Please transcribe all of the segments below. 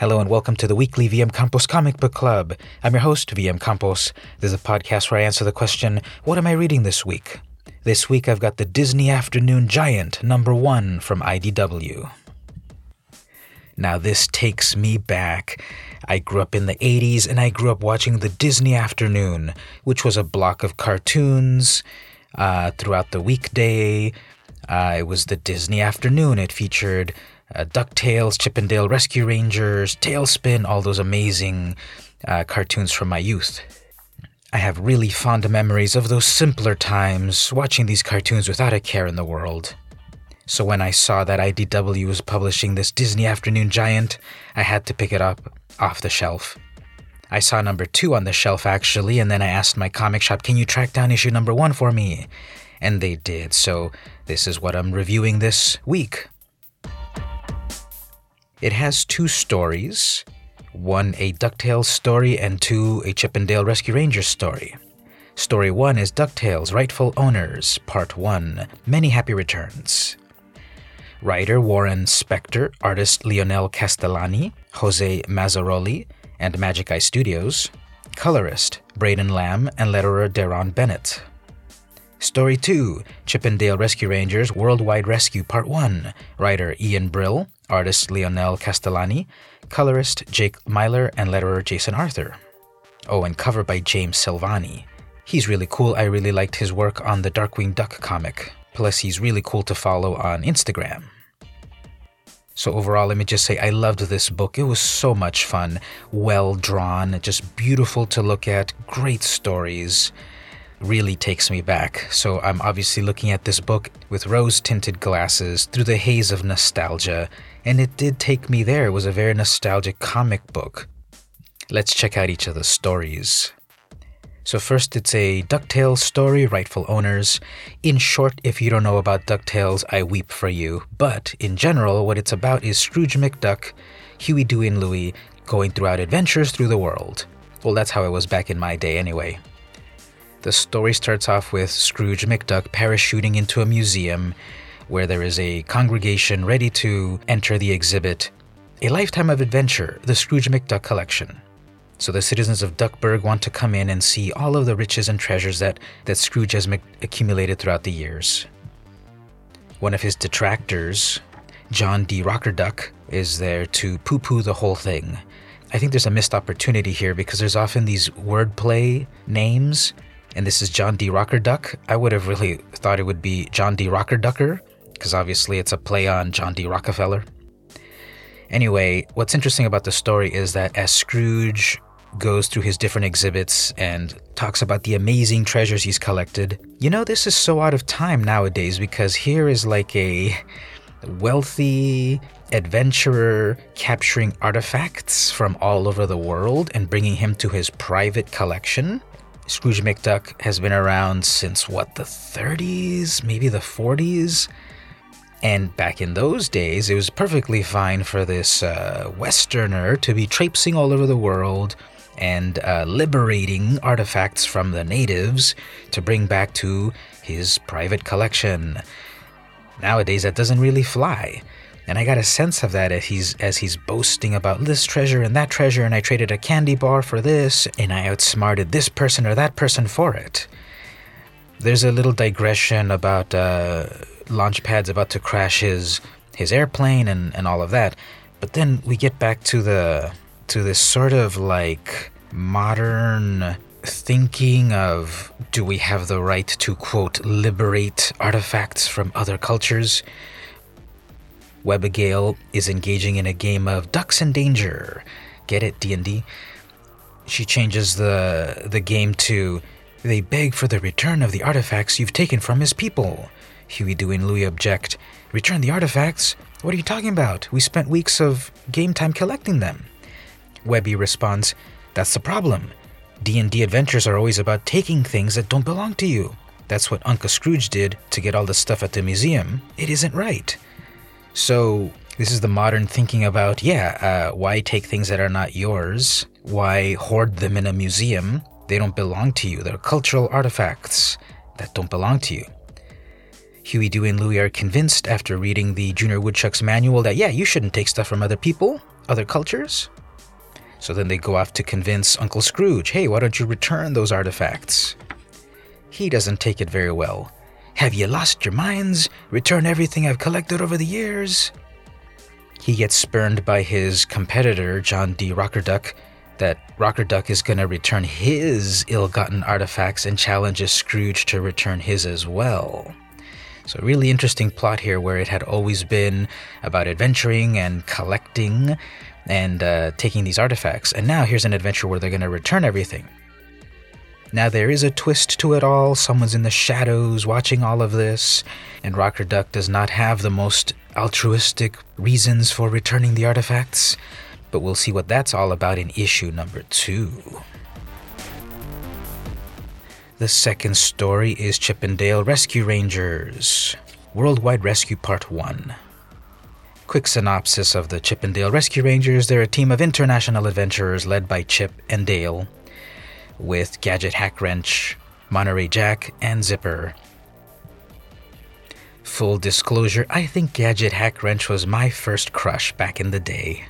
Hello and welcome to the weekly VM Campos Comic Book Club. I'm your host, VM Campos. This is a podcast where I answer the question, What am I reading this week? This week I've got the Disney Afternoon Giant, number one from IDW. Now, this takes me back. I grew up in the 80s and I grew up watching the Disney Afternoon, which was a block of cartoons uh, throughout the weekday. Uh, it was the Disney Afternoon. It featured uh, DuckTales, Chip 'n Dale Rescue Rangers, TaleSpin, all those amazing uh, cartoons from my youth. I have really fond memories of those simpler times watching these cartoons without a care in the world. So when I saw that IDW was publishing this Disney Afternoon Giant, I had to pick it up off the shelf. I saw number two on the shelf actually, and then I asked my comic shop, can you track down issue number one for me? And they did, so this is what I'm reviewing this week. It has two stories one a DuckTales story, and two a Chip 'n Dale Rescue Rangers story. Story 1 is DuckTales Rightful Owners, Part 1 Many Happy Returns. Writer Warren Spector, artist Lionel Castellani, Jose Massaroli, and Magic Eye Studios. Colorist Braden Lamb and letterer Deron Bennett. Story 2 Chip 'n Dale Rescue Rangers Worldwide Rescue Part 1. Writer Ian Brill, artist Lionel Castellani, colorist Jake Myler, and letterer Jason Arthur. Oh, and cover by James Silvani. He's really cool. I really liked his work on the Darkwing Duck comic. Plus, he's really cool to follow on Instagram. So, overall, let me just say I loved this book. It was so much fun, well drawn, just beautiful to look at, great stories. Really takes me back. So, I'm obviously looking at this book with rose tinted glasses through the haze of nostalgia, and it did take me there. It was a very nostalgic comic book. Let's check out each of the stories. So, first, it's a DuckTales story, Rightful Owners. In short, if you don't know about DuckTales, I weep for you. But in general, what it's about is Scrooge McDuck, Huey, Dewey, and Louie going throughout adventures through the world. Well, that's how it was back in my day, anyway. The story starts off with Scrooge McDuck parachuting into a museum where there is a congregation ready to enter the exhibit A Lifetime of Adventure, the Scrooge McDuck Collection. So the citizens of Duckburg want to come in and see all of the riches and treasures that, that Scrooge has accumulated throughout the years. One of his detractors, John D. Rockerduck, is there to poo poo the whole thing. I think there's a missed opportunity here because there's often these wordplay names, and this is John D. Rockerduck. I would have really thought it would be John D. Rocker Rockerducker, because obviously it's a play on John D. Rockefeller. Anyway, what's interesting about the story is that as Scrooge goes through his different exhibits and talks about the amazing treasures he's collected. You know, this is so out of time nowadays because here is like a wealthy adventurer capturing artifacts from all over the world and bringing him to his private collection. Scrooge McDuck has been around since what, the 30s, maybe the 40s? And back in those days, it was perfectly fine for this uh, Westerner to be traipsing all over the world, and uh, liberating artifacts from the natives to bring back to his private collection. Nowadays, that doesn't really fly. And I got a sense of that as he's as he's boasting about this treasure and that treasure, and I traded a candy bar for this, and I outsmarted this person or that person for it. There's a little digression about uh, Launchpad's about to crash his his airplane and, and all of that, but then we get back to the to this sort of like modern thinking of do we have the right to quote liberate artifacts from other cultures Webbigail is engaging in a game of ducks in danger get it d&d she changes the the game to they beg for the return of the artifacts you've taken from his people huey dewey and louie object return the artifacts what are you talking about we spent weeks of game time collecting them Webby responds, That's the problem. D&D adventures are always about taking things that don't belong to you. That's what Uncle Scrooge did to get all the stuff at the museum. It isn't right. So, this is the modern thinking about, yeah, uh, why take things that are not yours? Why hoard them in a museum? They don't belong to you. They're cultural artifacts that don't belong to you. Huey, Dewey, and Louie are convinced after reading the Junior Woodchuck's manual that, yeah, you shouldn't take stuff from other people other cultures? So then they go off to convince Uncle Scrooge hey, why don't you return those artifacts? He doesn't take it very well. Have you lost your minds? Return everything I've collected over the years? He gets spurned by his competitor, John D. Rockerduck, that Rockerduck is going to return his ill gotten artifacts and challenges Scrooge to return his as well. So, really interesting plot here where it had always been about adventuring and collecting and uh, taking these artifacts. And now here's an adventure where they're going to return everything. Now, there is a twist to it all. Someone's in the shadows watching all of this, and Rockerduck does not have the most altruistic reasons for returning the artifacts. But we'll see what that's all about in issue number two. The second story is Chip 'n Dale Rescue Rangers Worldwide Rescue Part 1. Quick synopsis of the Chip 'n Dale Rescue Rangers. They're a team of international adventurers led by Chip and Dale, with Gadget Hackwrench, Monterey Jack, and Zipper. Full disclosure, I think Gadget Hackwrench was my first crush back in the day.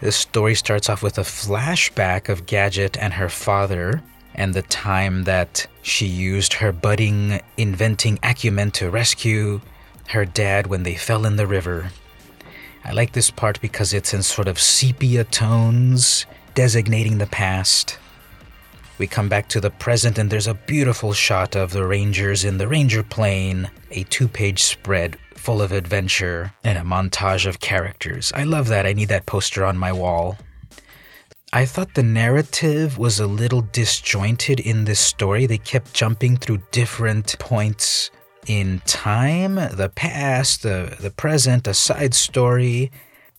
This story starts off with a flashback of Gadget and her father and the time that she used her budding inventing acumen to rescue her dad when they fell in the river. I like this part because it's in sort of sepia tones, designating the past. We come back to the present, and there's a beautiful shot of the Rangers in the Ranger plane, a two page spread full of adventure, and a montage of characters. I love that. I need that poster on my wall. I thought the narrative was a little disjointed in this story. They kept jumping through different points in time, the past, the, the present, a side story.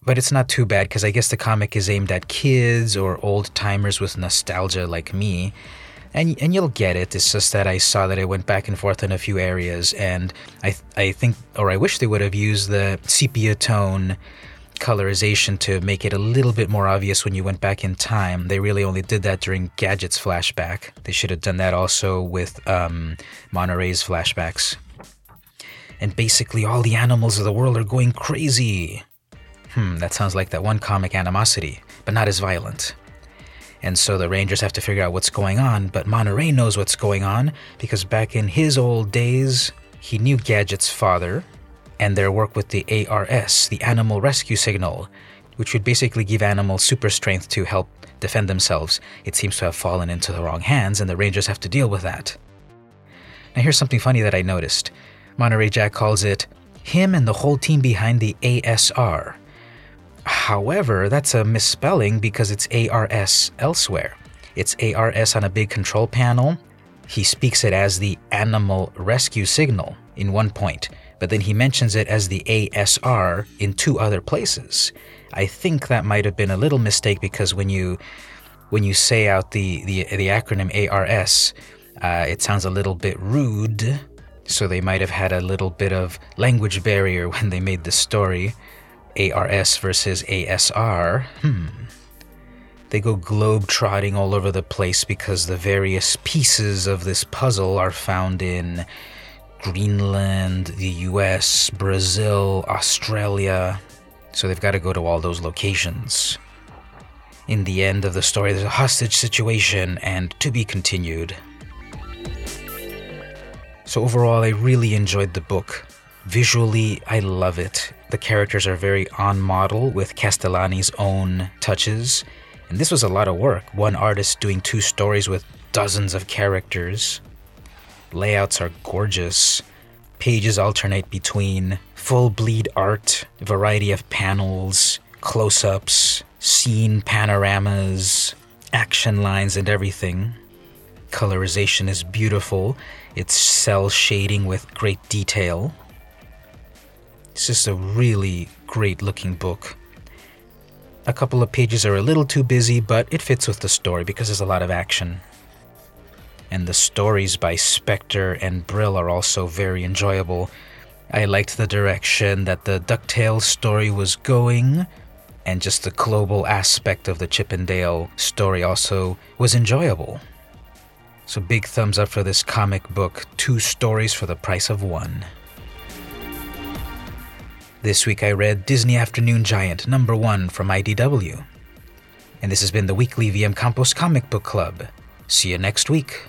But it's not too bad because I guess the comic is aimed at kids or old timers with nostalgia like me. And, and you'll get it. It's just that I saw that I went back and forth in a few areas, and I I think, or I wish they would have used the sepia tone colorization to make it a little bit more obvious when you went back in time. They really only did that during Gadget's flashback. They should have done that also with um, Monterey's flashbacks. And basically, all the animals of the world are going crazy. Hmm, that sounds like that one comic Animosity, but not as violent. And so the Rangers have to figure out what's going on, but Monterey knows what's going on because back in his old days, he knew Gadget's father, and their work with the ARS, the Animal Rescue Signal, which would basically give animals super strength to help defend themselves. It seems to have fallen into the wrong hands, and the Rangers have to deal with that. Now, here's something funny that I noticed Monterey Jack calls it him and the whole team behind the ASR. However, that's a misspelling because it's ARS elsewhere. It's ARS on a big control panel. He speaks it as the Animal Rescue Signal in one point, but then he mentions it as the ASR in two other places. I think that might have been a little mistake because when you when you say out the the, the acronym ARS, uh, it sounds a little bit rude. So they might have had a little bit of language barrier when they made the story. ARS versus ASR. Hmm. They go globe trotting all over the place because the various pieces of this puzzle are found in Greenland, the US, Brazil, Australia. So they've got to go to all those locations. In the end of the story, there's a hostage situation and to be continued. So, overall, I really enjoyed the book. Visually, I love it. The characters are very on model with Castellani's own touches. And this was a lot of work. One artist doing two stories with dozens of characters. Layouts are gorgeous. Pages alternate between full bleed art, variety of panels, close ups, scene panoramas, action lines, and everything. Colorization is beautiful. It's cell shading with great detail. It's just a really great looking book. A couple of pages are a little too busy, but it fits with the story because there's a lot of action and the stories by Spector and Brill are also very enjoyable. I liked the direction that the DuckTales story was going, and just the global aspect of the Chip 'n Dale story also was enjoyable. So, big thumbs up for this comic book two stories for the price of one. This week I read Disney Afternoon Giant number one from IDW. And this has been the weekly VM Campos Comic Book Club. See you next week.